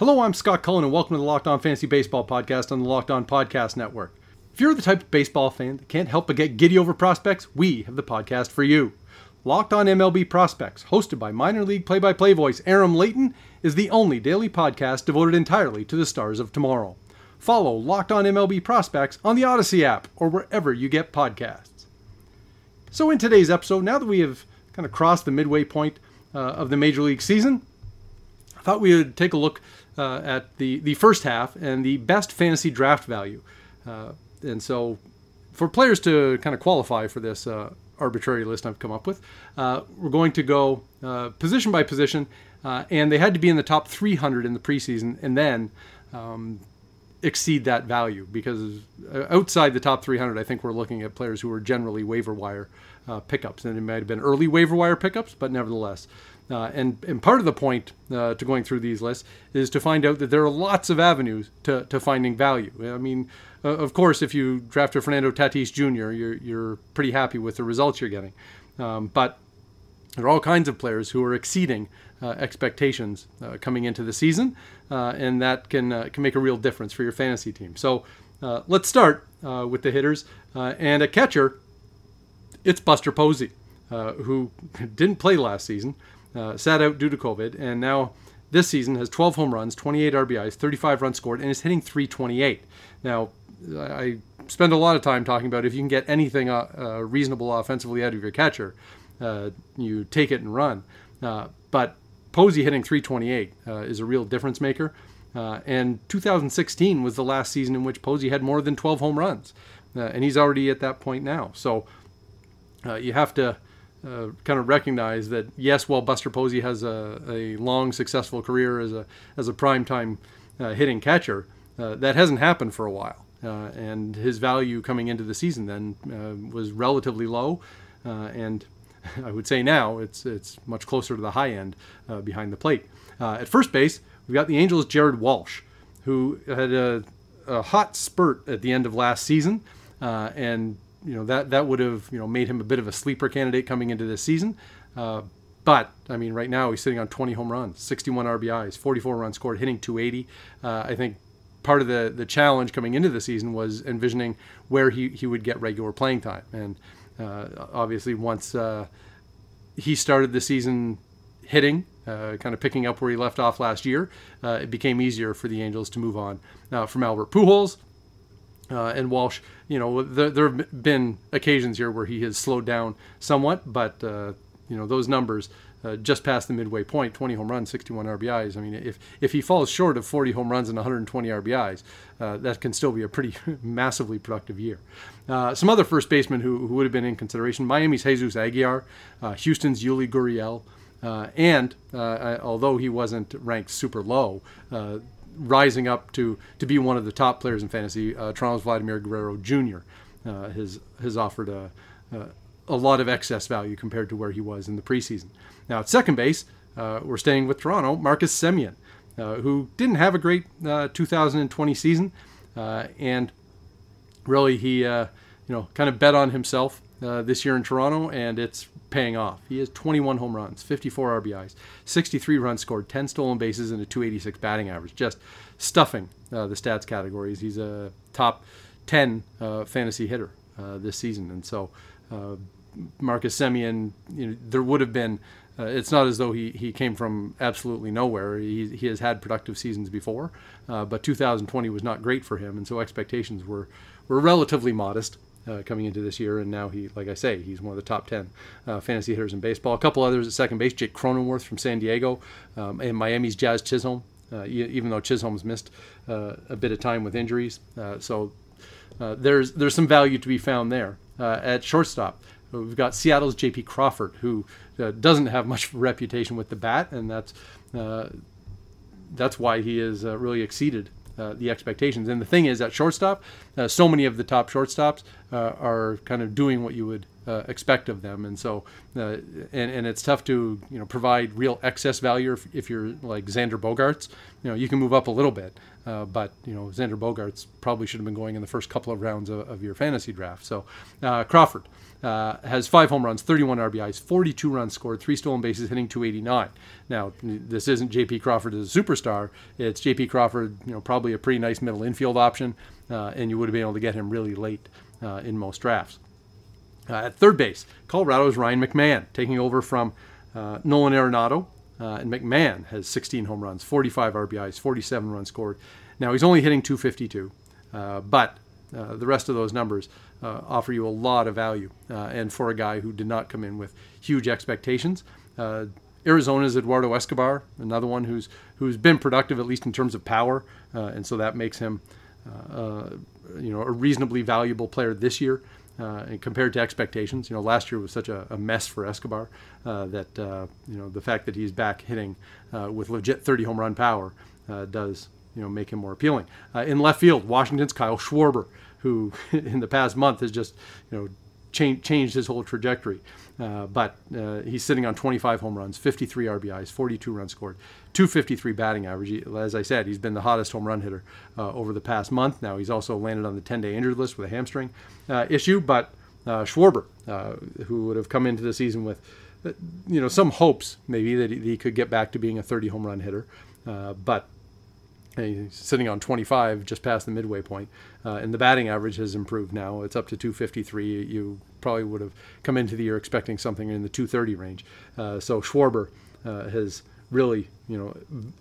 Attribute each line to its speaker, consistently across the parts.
Speaker 1: Hello, I'm Scott Cullen, and welcome to the Locked On Fantasy Baseball podcast on the Locked On Podcast Network. If you're the type of baseball fan that can't help but get giddy over prospects, we have the podcast for you. Locked On MLB Prospects, hosted by minor league play by play voice Aram Leighton, is the only daily podcast devoted entirely to the stars of tomorrow. Follow Locked On MLB Prospects on the Audacy app or wherever you get podcasts. So, in today's episode, now that we have kind of crossed the midway point uh, of the Major League season, I thought we would take a look uh, at the, the first half and the best fantasy draft value. Uh, and so, for players to kind of qualify for this uh, arbitrary list I've come up with, uh, we're going to go uh, position by position, uh, and they had to be in the top 300 in the preseason, and then um, exceed that value because outside the top 300, I think we're looking at players who are generally waiver wire pickups, and it might have been early waiver wire pickups, but nevertheless. Uh, and, and part of the point uh, to going through these lists is to find out that there are lots of avenues to, to finding value. I mean, uh, of course, if you draft a Fernando Tatis Jr., you're, you're pretty happy with the results you're getting. Um, but there are all kinds of players who are exceeding uh, expectations uh, coming into the season, uh, and that can can make a real difference for your fantasy team. So let's start with the hitters and a catcher. It's Buster Posey, who didn't play last season, sat out due to COVID, and now this season has 12 home runs, 28 RBIs, 35 runs scored, and is hitting 328. Now I spend a lot of time talking about if you can get anything reasonable offensively out of your catcher uh, you take it and run. Uh, but Posey hitting 328 uh, is a real difference maker. Uh, and 2016 was the last season in which Posey had more than 12 home runs, uh, and he's already at that point now. So you have to kind of recognize that yes, while Buster Posey has a, a long successful career as a as a primetime hitting catcher, that hasn't happened for a while. Uh, and his value coming into the season then uh, was relatively low. Uh, and I would say now it's it's much closer to the high end uh, behind the plate. Uh, at first base, we've got the Angels' Jared Walsh, who had a, a hot spurt at the end of last season, uh, and you know that that would have you know made him a bit of a sleeper candidate coming into this season. Uh, but I mean, right now he's sitting on 20 home runs, 61 RBIs, 44 runs scored, hitting 280. Uh, I think part of the the challenge coming into the season was envisioning where he, he would get regular playing time and uh, obviously, once uh, he started the season hitting, uh, kind of picking up where he left off last year, it became easier for the Angels to move on from Albert Pujols. And Walsh, you know, there, there, have been occasions here where he has slowed down somewhat, but you know those numbers uh, just past the midway point 20 home runs 61 rbis i mean if if he falls short of 40 home runs and 120 rbis uh, that can still be a pretty massively productive year. Uh, some other first basemen who, who would have been in consideration miami's jesus aguilar uh, houston's yuli gurriel uh, and uh, although he wasn't ranked super low rising up to to be one of the top players in fantasy toronto's vladimir guerrero jr has has offered a a lot of excess value compared to where he was in the preseason. Now, at second base, uh, we're staying with Toronto, Marcus Semien, uh, who didn't have a great uh, 2020 season, uh, and really he, uh, you know, kind of bet on himself uh, this year in Toronto, and it's paying off. He has 21 home runs, 54 RBIs, 63 runs scored, 10 stolen bases, and a 286 batting average. Just stuffing the stats categories. He's a top 10 fantasy hitter this season, and so Marcus Semien, you know, there would have been. Uh, it's not as though he, he came from absolutely nowhere. He, he has had productive seasons before, uh, but 2020 was not great for him, and so expectations were were relatively modest. Uh, coming into this year, and now he, like I say, he's one of the top 10 uh, fantasy hitters in baseball. A couple others at second base, Jake Cronenworth from San Diego, um, and Miami's Jazz Chisholm, uh, even though Chisholm's missed uh, a bit of time with injuries. Uh, so uh, there's there's some value to be found there. at shortstop, We've got Seattle's J.P. Crawford, who doesn't have much reputation with the bat, and that's that's why he has really exceeded uh, the expectations. And the thing is, at shortstop, uh, so many of the top shortstops uh, are kind of doing what you would uh, expect of them, and so uh, and and it's tough to you know provide real excess value if, if you're like Xander Bogaerts. You know, you can move up a little bit, but you know Xander Bogaerts probably should have been going in the first couple of rounds of, of your fantasy draft. So Crawford. Uh, has five home runs, 31 RBIs, 42 runs scored, three stolen bases, hitting 289. Now, this isn't J.P. Crawford as a superstar. It's J.P. Crawford, you know, probably a pretty nice middle infield option, uh, and you would have been able to get him really late uh, in most drafts. Uh, at third base, Colorado's Ryan McMahon taking over from uh, Nolan Arenado. and McMahon has 16 home runs, 45 RBIs, 47 runs scored. Now, he's only hitting 252, but the rest of those numbers uh, offer you a lot of value. Uh, and for a guy who did not come in with huge expectations, Arizona's Eduardo Escobar, another one who's who's been productive at least in terms of power, and so that makes him, you know, a reasonably valuable player this year. Uh, compared to expectations. You know, last year was such a, a mess for Escobar uh, that uh, you know the fact that he's back hitting with legit 30 home run power does you know make him more appealing. in left field, Washington's Kyle Schwarber who in the past month has just you know changed changed his whole trajectory. Uh, but uh, he's sitting on 25 home runs, 53 RBIs, 42 runs scored, 253 batting average. As I said, he's been the hottest home run hitter uh, over the past month. Now he's also landed on the 10-day injured list with a hamstring uh, issue. But uh, Schwarber, uh, who would have come into the season with you know some hopes maybe that he, could get back to being a 30 home run hitter, but He's sitting on 25, just past the midway point. Uh, and the batting average has improved now. It's up to 253. You probably would have come into the year expecting something in the 230 range. Uh, so Schwarber uh, has really, you know,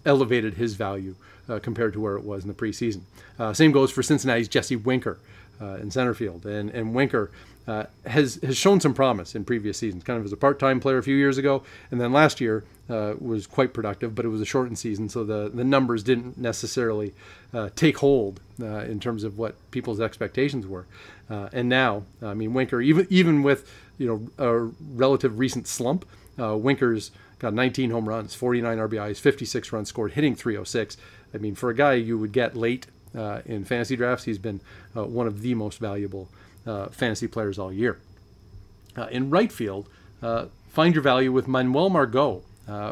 Speaker 1: elevated his value uh, compared to where it was in the preseason. Uh, same goes for Cincinnati's Jesse Winker uh, in center field. And, and Winker uh, has has shown some promise in previous seasons. Kind of as a part-time player a few years ago, and then last year uh, was quite productive, but it was a shortened season, so the the numbers didn't necessarily uh, take hold uh, in terms of what people's expectations were. Uh, and now, I mean, Winker, even even with you know a relative recent slump, uh, Winker's got 19 home runs, 49 RBIs, 56 runs scored, hitting 306. I mean, for a guy you would get late in fantasy drafts, he's been one of the most valuable fantasy players all year. Uh, in right field, uh, find your value with Manuel Margot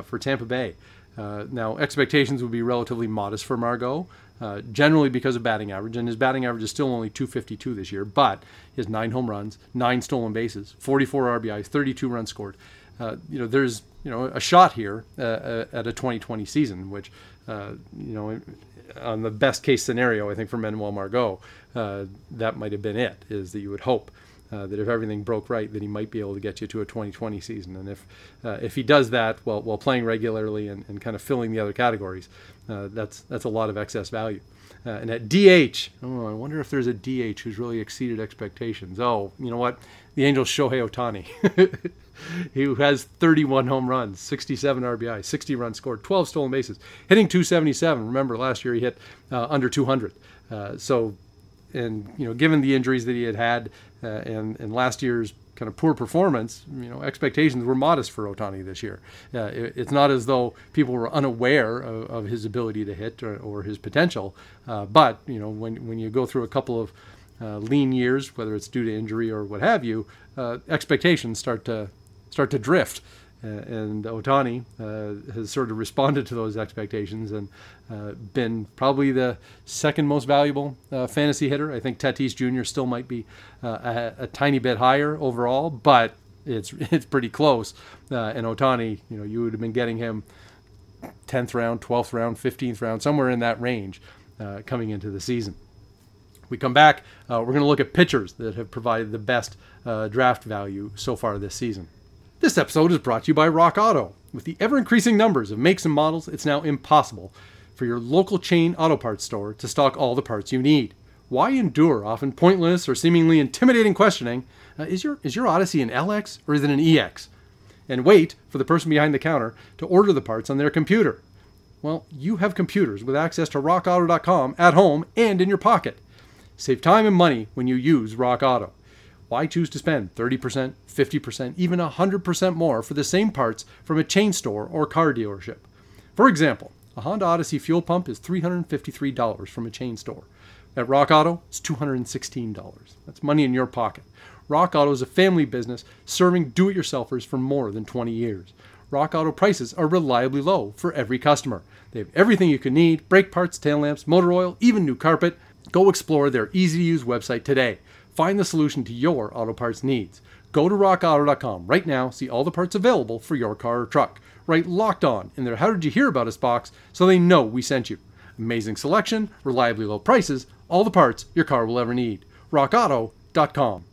Speaker 1: for Tampa Bay. now, expectations would be relatively modest for Margot, uh, generally because of batting average, and his batting average is still only 252 this year, but has nine home runs, nine stolen bases, 44 RBIs, 32 runs scored. Uh, you know, there's you know a shot here uh, at a 2020 season, which you know on the best case scenario, I think for Manuel Margot, uh, that might have been it. Is that you would hope uh, that if everything broke right, that he might be able to get you to a 2020 season. And if uh, if he does that while while playing regularly and, and kind of filling the other categories, uh, that's that's a lot of excess value. Uh, and at DH, oh, I wonder if there's a DH who's really exceeded expectations. Oh, you know what? The Angels Shohei Ohtani. who has 31 home runs, 67 RBI, 60 runs scored, 12 stolen bases, hitting 277. Remember, last year he hit uh, under 200. Uh, so, and you know, given the injuries that he had had uh, and and last year's kind of poor performance, you know, expectations were modest for Ohtani this year. Uh, it, it's not as though people were unaware of, of his ability to hit or, or his potential, uh, but you know, when when you go through a couple of uh, lean years, whether it's due to injury or what have you, uh, expectations start to start to drift. Uh, and Ohtani uh, has sort of responded to those expectations and uh, been probably the second most valuable uh, fantasy hitter. I think Tatis Jr. still might be uh, a, a, tiny bit higher overall, but it's it's pretty close. Uh, and Ohtani, you know, you would have been getting him 10th round, 12th round, 15th round, somewhere in that range coming into the season we come back, we're going to look at pitchers that have provided the best draft value so far this season. This episode is brought to you by Rock Auto. With the ever increasing numbers of makes and models, it's now impossible for your local chain auto parts store to stock all the parts you need. Why endure often pointless or seemingly intimidating questioning? Uh, is your is your Odyssey an LX or is it an EX? And wait for the person behind the counter to order the parts on their computer. Well, you have computers with access to rockauto.com at home and in your pocket. Save time and money when you use Rock Auto. Why choose to spend 30%, 50%, even 100% more for the same parts from a chain store or car dealership? For example, A Honda Odyssey fuel pump is $353 from a chain store. At Rock Auto, it's $216. That's money in your pocket. Rock Auto is a family business serving do it yourselfers for more than 20 years. Rock Auto prices are reliably low for every customer. They have everything you can need brake parts, tail lamps, motor oil, even new carpet. Go explore their easy to use website today. Find the solution to your auto parts needs. Go to rockauto.com right now, see all the parts available for your car or truck. Write locked on in their How Did You Hear About Us box so they know we sent you. Amazing selection, reliably low prices, all the parts your car will ever need. RockAuto.com.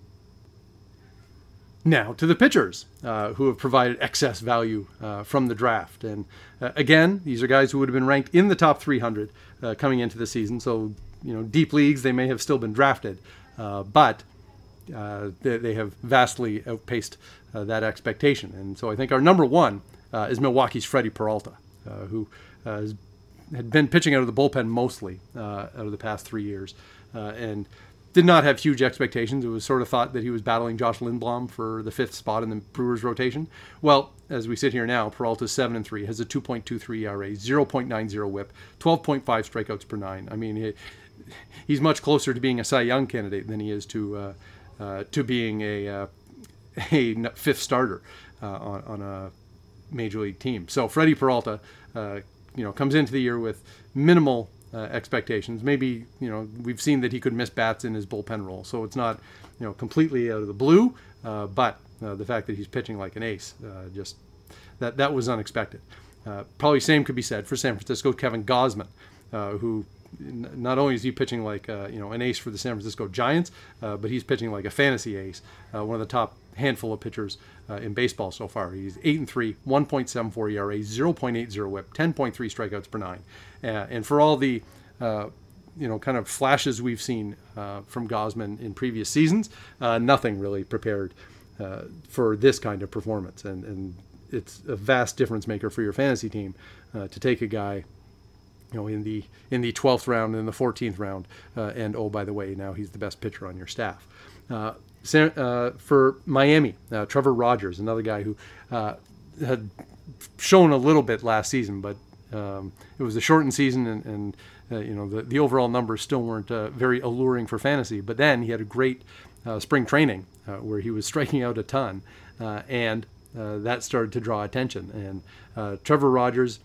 Speaker 1: Now to the pitchers uh, who have provided excess value uh, from the draft. And uh, again, these are guys who would have been ranked in the top 300 uh, coming into the season. So, you know, deep leagues, they may have still been drafted, Uh, but uh, they, they, have vastly outpaced uh, that expectation. And so I think our number one uh, is Milwaukee's Freddie Peralta, who has, had been pitching out of the bullpen mostly out of the past three years. and did not have huge expectations. It was sort of thought that he was battling Josh Lindblom for the fifth spot in the Brewers rotation. Well, as we sit here now, Peralta's seven and three, has a 2.23 ERA, 0.90 WHIP, 12.5 strikeouts per nine. I mean, he's much closer to being a Cy Young candidate than he is to uh, uh, to being a uh, a fifth starter on, on a major league team. So Freddie Peralta, uh, you know, comes into the year with minimal uh, expectations. Maybe you know we've seen that he could miss bats in his bullpen role, so it's not you know completely out of the blue. Uh, but the fact that he's pitching like an ace, just that that was unexpected. Probably same could be said for San Francisco. Kevin Gausman, who not only is he pitching like you know an ace for the San Francisco Giants, but he's pitching like a fantasy ace, one of the top handful of pitchers uh, in baseball so far. He's 8 and 3, 1.74 ERA, 0.80 whip, 10.3 strikeouts per nine. Uh, and for all the uh, you know, kind of flashes we've seen uh, from Gausman in previous seasons, uh, nothing really prepared uh, for this kind of performance. And, and it's a vast difference maker for your fantasy team to take a guy you know, in the in the 12th round and the 14th round, uh, and oh by the way, now he's the best pitcher on your staff. Uh, uh, for Miami, uh, Trevor Rogers, another guy who uh, had shown a little bit last season, but um, it was a shortened season, and, and uh, you know the, the overall numbers still weren't uh, very alluring for fantasy. But then he had a great uh, spring training where he was striking out a ton, and that started to draw attention. And Trevor Rogers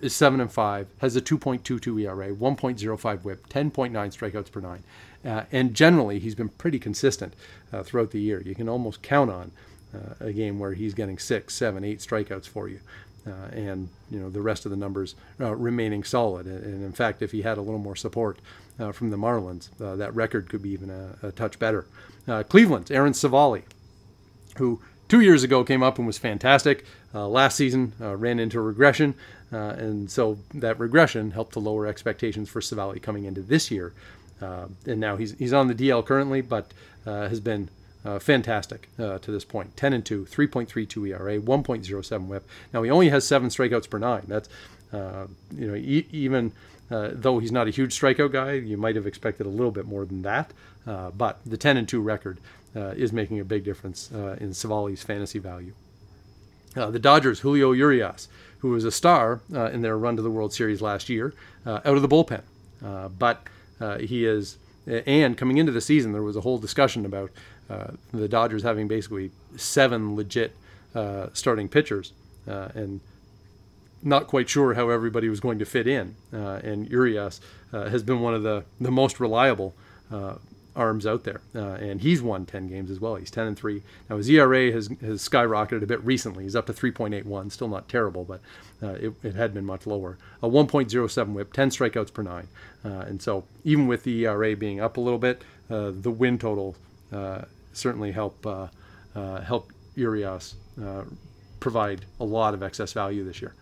Speaker 1: is seven and five, has a 2.22 ERA, 1.05 WHIP, 10.9 strikeouts per nine. Uh, and generally, he's been pretty consistent uh, throughout the year. You can almost count on uh, a game where he's getting six, seven, eight strikeouts for you. Uh, and you know the rest of the numbers uh, remaining solid. And, in fact, if he had a little more support uh, from the Marlins, that record could be even a, a touch better. Cleveland, Aaron Civale, who two years ago came up and was fantastic. last season ran into regression, and so that regression helped to lower expectations for Civale coming into this year. Uh, and now he's he's on the DL currently, but uh, has been uh, fantastic uh, to this point. 10 and 2, 3.32 ERA, 1.07 WHIP. Now he only has seven strikeouts per nine. That's uh, you know e- even uh, though he's not a huge strikeout guy, you might have expected a little bit more than that. but the 10 and 2 record is making a big difference in Civale's fantasy value. the Dodgers, Julio Urias, who was a star in their run to the World Series last year, out of the bullpen, but uh, he is, and coming into the season, there was a whole discussion about uh, the Dodgers having basically seven legit uh, starting pitchers, uh, and not quite sure how everybody was going to fit in. Uh, and Urias uh, has been one of the, the most reliable arms out there, uh, and he's won 10 games as well. He's 10 and three. Now his ERA has, has skyrocketed a bit recently. He's up to 3.81, still not terrible, but uh, it, it, had been much lower. A 1.07 WHIP, 10 strikeouts per nine, uh, and so even with the ERA being up a little bit, uh, the win total uh, certainly help uh, help Urias provide a lot of excess value this year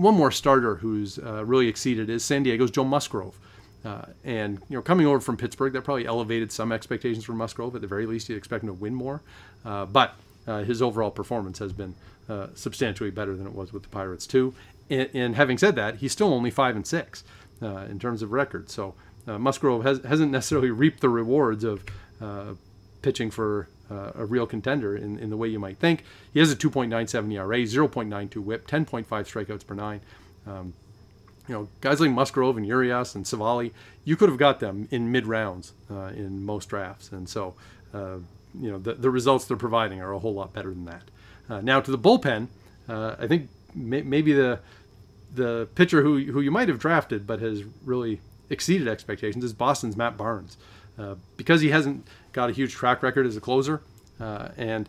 Speaker 1: one more starter who's uh, really exceeded is San Diego's Joe Musgrove. Uh, and you know, coming over from Pittsburgh, that probably elevated some expectations for Musgrove. At the very least, you'd expect him to win more. Uh, but uh, his overall performance has been uh, substantially better than it was with the Pirates too. And, and having said that, he's still only five and six uh, in terms of record. So uh, Musgrove has, hasn't necessarily reaped the rewards of pitching for uh, a real contender in, in the way you might think. He has a 2.97 ERA, 0.92 WHIP, 10.5 strikeouts per nine. Um, you know, guys like Musgrove and Urias and Civale, you could have got them in mid rounds uh, in most drafts, and so uh, you know the, the results they're providing are a whole lot better than that. Uh, now to the bullpen, uh, I think may, maybe the the pitcher who who you might have drafted but has really exceeded expectations is Boston's Matt Barnes, uh, because he hasn't got a huge track record as a closer, uh, and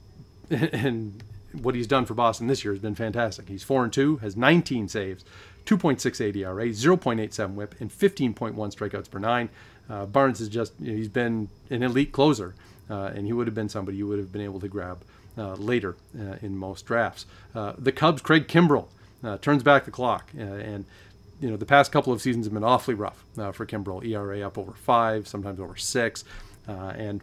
Speaker 1: and what he's done for Boston this year has been fantastic. He's four and two, has 19 saves, 2.68 ERA, 0.87 WHIP, and 15.1 strikeouts per nine. Uh, Barnes is just you know, he's been an elite closer, uh, and he would have been somebody you would have been able to grab uh, later uh, in most drafts. Uh, the Cubs, Craig Kimbrel, uh, turns back the clock, and you know the past couple of seasons have been awfully rough for Kimbrel. ERA up over five, sometimes over six, and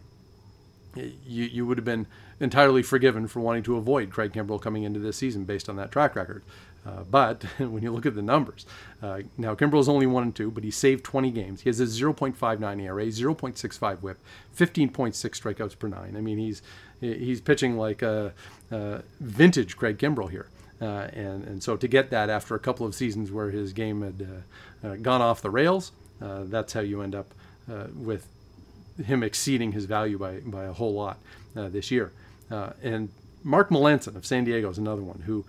Speaker 1: you, you would have been entirely forgiven for wanting to avoid Craig Kimbrel coming into this season based on that track record. Uh, but when you look at the numbers, uh, now Kimbrel is only one and two, but he saved 20 games. He has a 0.59 ERA, 0.65 WHIP, 15.6 strikeouts per nine. I mean, he's he's pitching like a, a vintage Craig Kimbrel here. Uh, and and so to get that after a couple of seasons where his game had uh, uh, gone off the rails, that's how you end up with him exceeding his value by by a whole lot this year. and Mark Melancon of San Diego is another one who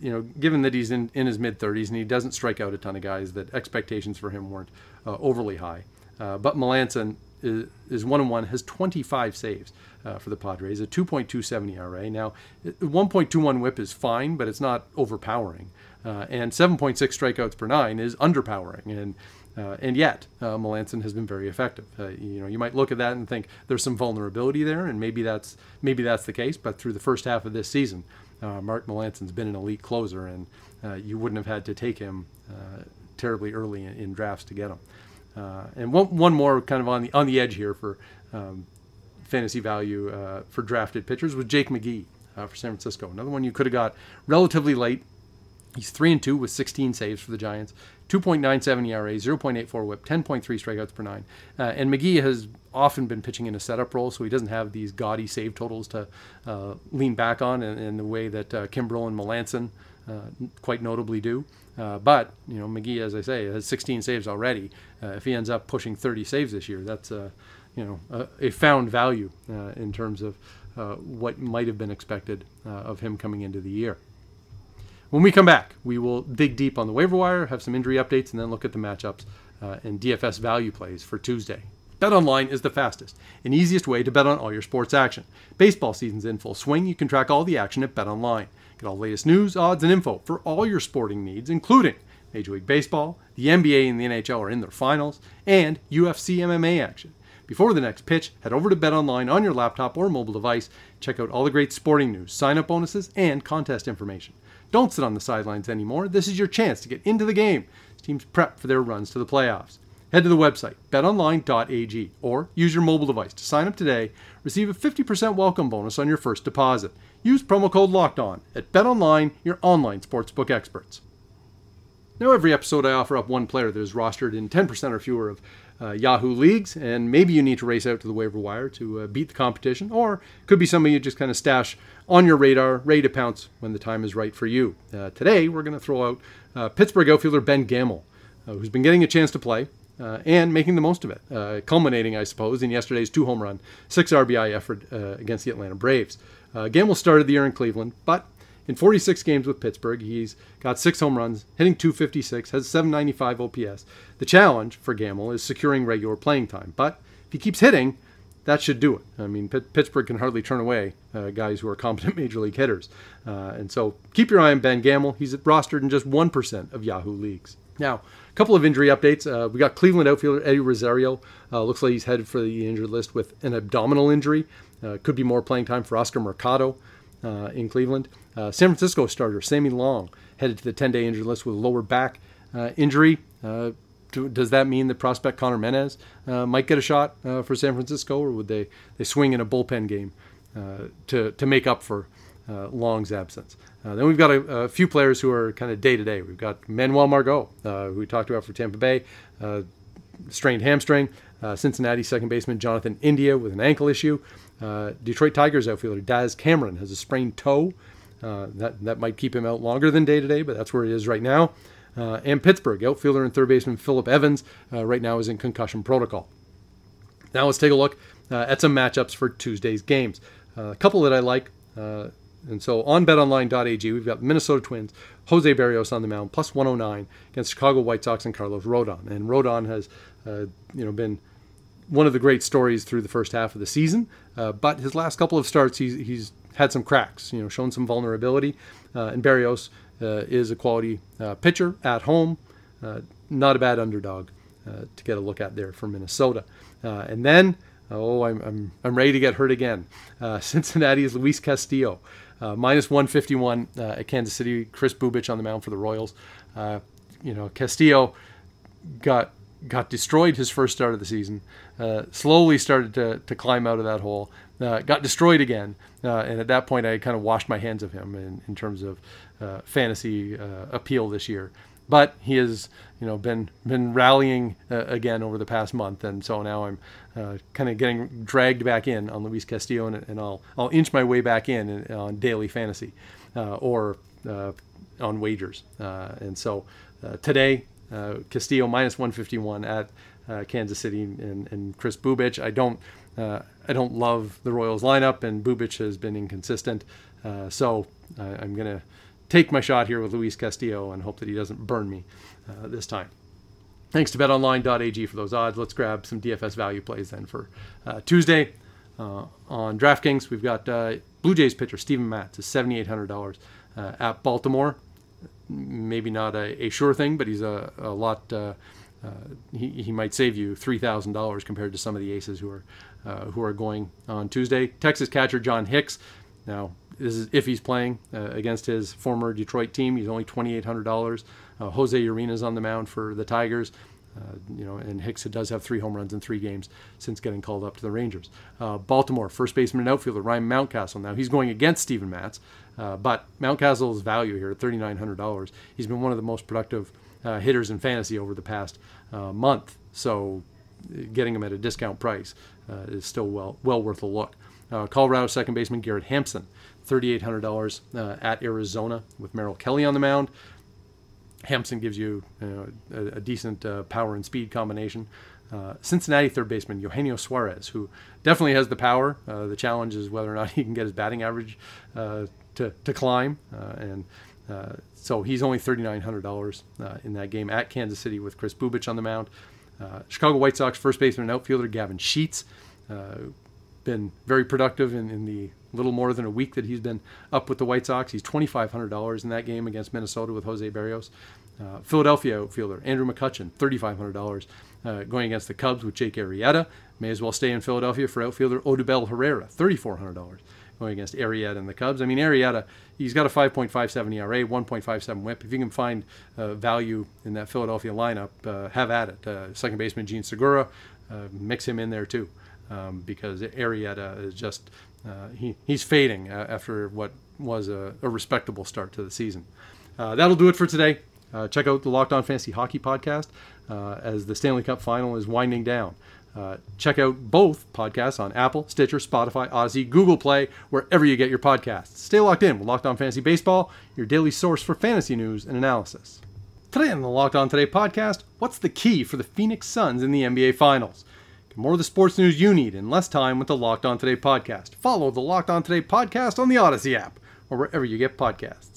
Speaker 1: you know, given that he's in, in his mid 30s and he doesn't strike out a ton of guys, that expectations for him weren't uh, overly high. Uh, but Melancon is, one and one, has 25 saves uh, for the Padres, a 2.27 ERA. Now, 1.21 WHIP is fine, but it's not overpowering. Uh, and 7.6 strikeouts per nine is underpowering. And uh, and yet, uh, Melancon has been very effective. Uh, you know, you might look at that and think there's some vulnerability there, and maybe that's maybe that's the case. But through the first half of this season, uh, Mark Melancon's been an elite closer, and uh, you wouldn't have had to take him uh, terribly early in, in, drafts to get him. And one, one more kind of on the on the edge here for um, fantasy value for drafted pitchers was Jake McGee for San Francisco. Another one you could have got relatively late. He's three and two with 16 saves for the Giants. 2.97 ERA, 0.84 whip, 10.3 strikeouts per nine. Uh, and McGee has often been pitching in a setup role, so he doesn't have these gaudy save totals to uh, lean back on in, in, the way that uh, Kimbrel and Melancon uh, quite notably do. Uh, but, you know, McGee, as I say, has 16 saves already. Uh, if he ends up pushing 30 saves this year, that's, you know, a, a, found value in terms of what might have been expected of him coming into the year. When we come back, we will dig deep on the waiver wire, have some injury updates, and then look at the matchups uh, and DFS value plays for Tuesday. BetOnline is the fastest and easiest way to bet on all your sports action. Baseball season's in full swing. You can track all the action at BetOnline. Get all the latest news, odds, and info for all your sporting needs, including Major League Baseball, the NBA and the NHL are in their finals, and UFC MMA action. Before the next pitch, head over to BetOnline on your laptop or mobile device. Check out all the great sporting news, sign up bonuses, and contest information. Don't sit on the sidelines anymore. This is your chance to get into the game teams prep for their runs to the playoffs. Head to the website, betonline.ag, or use your mobile device to sign up today. Receive a 50% welcome bonus on your first deposit. Use promo code LOCKEDON at BetOnline, your online sportsbook experts. Now, every episode I offer up one player that is rostered in 10% or fewer of uh, Yahoo leagues, and maybe you need to race out to the waiver wire to uh, beat the competition, or could be somebody you just kind of stash on your radar, ready to pounce when the time is right for you. Uh, today, we're going to throw out uh, Pittsburgh outfielder Ben Gamel, uh, who's been getting a chance to play. Uh, and making the most of it, culminating, I suppose, in yesterday's two home run, six RBI effort against the Atlanta Braves. Gamel started the year in Cleveland, but in 46 games with Pittsburgh, he's got six home runs, hitting 256, has 795 OPS. The challenge for Gamel is securing regular playing time, but if he keeps hitting, that should do it. I mean, P- Pittsburgh can hardly turn away uh, guys who are competent major league hitters. Uh, and so keep your eye on Ben Gamel. He's rostered in just 1% of Yahoo leagues. Now, a couple of injury updates. Uh, we got Cleveland outfielder Eddie Rosario. Uh, looks like he's headed for the injured list with an abdominal injury. Uh, could be more playing time for Oscar Mercado uh, in Cleveland. Uh, San Francisco starter Sammy Long headed to the 10 day injury list with a lower back uh, injury. Uh, do, does that mean the prospect Conner Menez uh, might get a shot uh, for San Francisco, or would they, they swing in a bullpen game to, to make up for Long's absence? then we've got a, a, few players who are kind of day to day. We've got Manuel Margot, who we talked about for Tampa Bay, strained hamstring. Uh, Cincinnati second baseman Jonathan India with an ankle issue. Uh, Detroit Tigers outfielder Daz Cameron has a sprained toe. Uh, that, that might keep him out longer than day to day, but that's where he is right now. Uh, and Pittsburgh outfielder and third baseman Philip Evans uh, right now is in concussion protocol. Now let's take a look uh, at some matchups for Tuesday's games. a couple that I like. and so on betonline.ag, we've got Minnesota Twins, Jose Berrios on the mound, plus 109 against Chicago White Sox and Carlos Rodon. And Rodon has, you know, been one of the great stories through the first half of the season. Uh, but his last couple of starts, he's, he's had some cracks, you know, shown some vulnerability. Uh, and Berrios uh, is a quality uh, pitcher at home, uh, not a bad underdog to get a look at there for Minnesota. and then, oh, I'm, I'm, I'm ready to get hurt again. Cincinnati's Luis Castillo, minus 151 at Kansas City. Kris Bubic on the mound for the Royals. you know, Castillo got got destroyed his first start of the season, uh, slowly started to, to climb out of that hole, uh, got destroyed again. Uh, and at that point, I kind of washed my hands of him in, in terms of uh, fantasy uh, appeal this year. But he has, you know, been been rallying uh, again over the past month, and so now I'm kind of getting dragged back in on Luis Castillo, and, and I'll I'll inch my way back in, in on daily fantasy or on wagers. and so today uh, Castillo minus 151 at uh, Kansas City and, and Kris Bubic. I don't uh, I don't love the Royals lineup, and Bubic has been inconsistent. Uh, so I'm going to take my shot here with Luis Castillo and hope that he doesn't burn me uh, this time. Thanks to betonline.ag for those odds. Let's grab some DFS value plays then for uh, Tuesday. on DraftKings, we've got Blue Jays pitcher Steven Matz is $7,800 at Baltimore maybe not a, a sure thing, but he's a, a lot. Uh, uh, he, he might save you three thousand dollars compared to some of the aces who are uh, who are going on Tuesday. Texas catcher John Hicks. Now this is if he's playing uh, against his former Detroit team. He's only twenty eight hundred dollars. Uh, Jose Urena's on the mound for the Tigers. Uh, you know, and Hicks does have three home runs in three games since getting called up to the Rangers. Uh, Baltimore, first baseman and outfielder Ryan Mountcastle. Now he's going against Steven Matz, uh, but Mountcastle's value here at $3,900. He's been one of the most productive uh, hitters in fantasy over the past uh, month. So getting him at a discount price is still well well worth a look. Colorado second baseman Garrett Hampson, $3,800 at Arizona with Merrill Kelly on the mound. Hampson gives you, you know, a, a, decent uh, power and speed combination. Uh, Cincinnati third baseman Eugenio Suarez, who definitely has the power. Uh, the challenge is whether or not he can get his batting average uh, to, to climb. Uh, and uh, so he's only $3,900 in that game at Kansas City with Kris Bubic on the mound. Chicago White Sox first baseman and outfielder Gavin Sheets, been very productive in, in the little more than a week that he's been up with the White Sox. He's $2,500 in that game against Minnesota with Jose Berrios. Uh, Philadelphia outfielder Andrew McCutchen, $3,500 uh, going against the Cubs with Jake Arrieta. May as well stay in Philadelphia for outfielder Odubel Herrera, $3,400 going against Arrieta and the Cubs. I mean, Arrieta, he's got a 5.57 ERA, 1.57 whip. If you can find uh, value in that Philadelphia lineup, uh, have at it. Uh, second baseman Jean Segura, uh, mix him in there too. Um, because Arrieta is just uh, he, he's fading after what was a, a, respectable start to the season. Uh, that'll do it for today. Uh, check out the Locked On Fantasy Hockey podcast uh, as the Stanley Cup final is winding down. Uh, check out both podcasts on Apple, Stitcher, Spotify, Audacy, Google Play, wherever you get your podcasts. Stay locked in with Locked On Fantasy Baseball, your daily source for fantasy news and analysis. Today on the Locked On Today podcast, what's the key for the Phoenix Suns in the NBA Finals? More of the sports news you need in less time with the Locked On Today podcast. Follow the Locked On Today podcast on the Audacy app or wherever you get podcasts.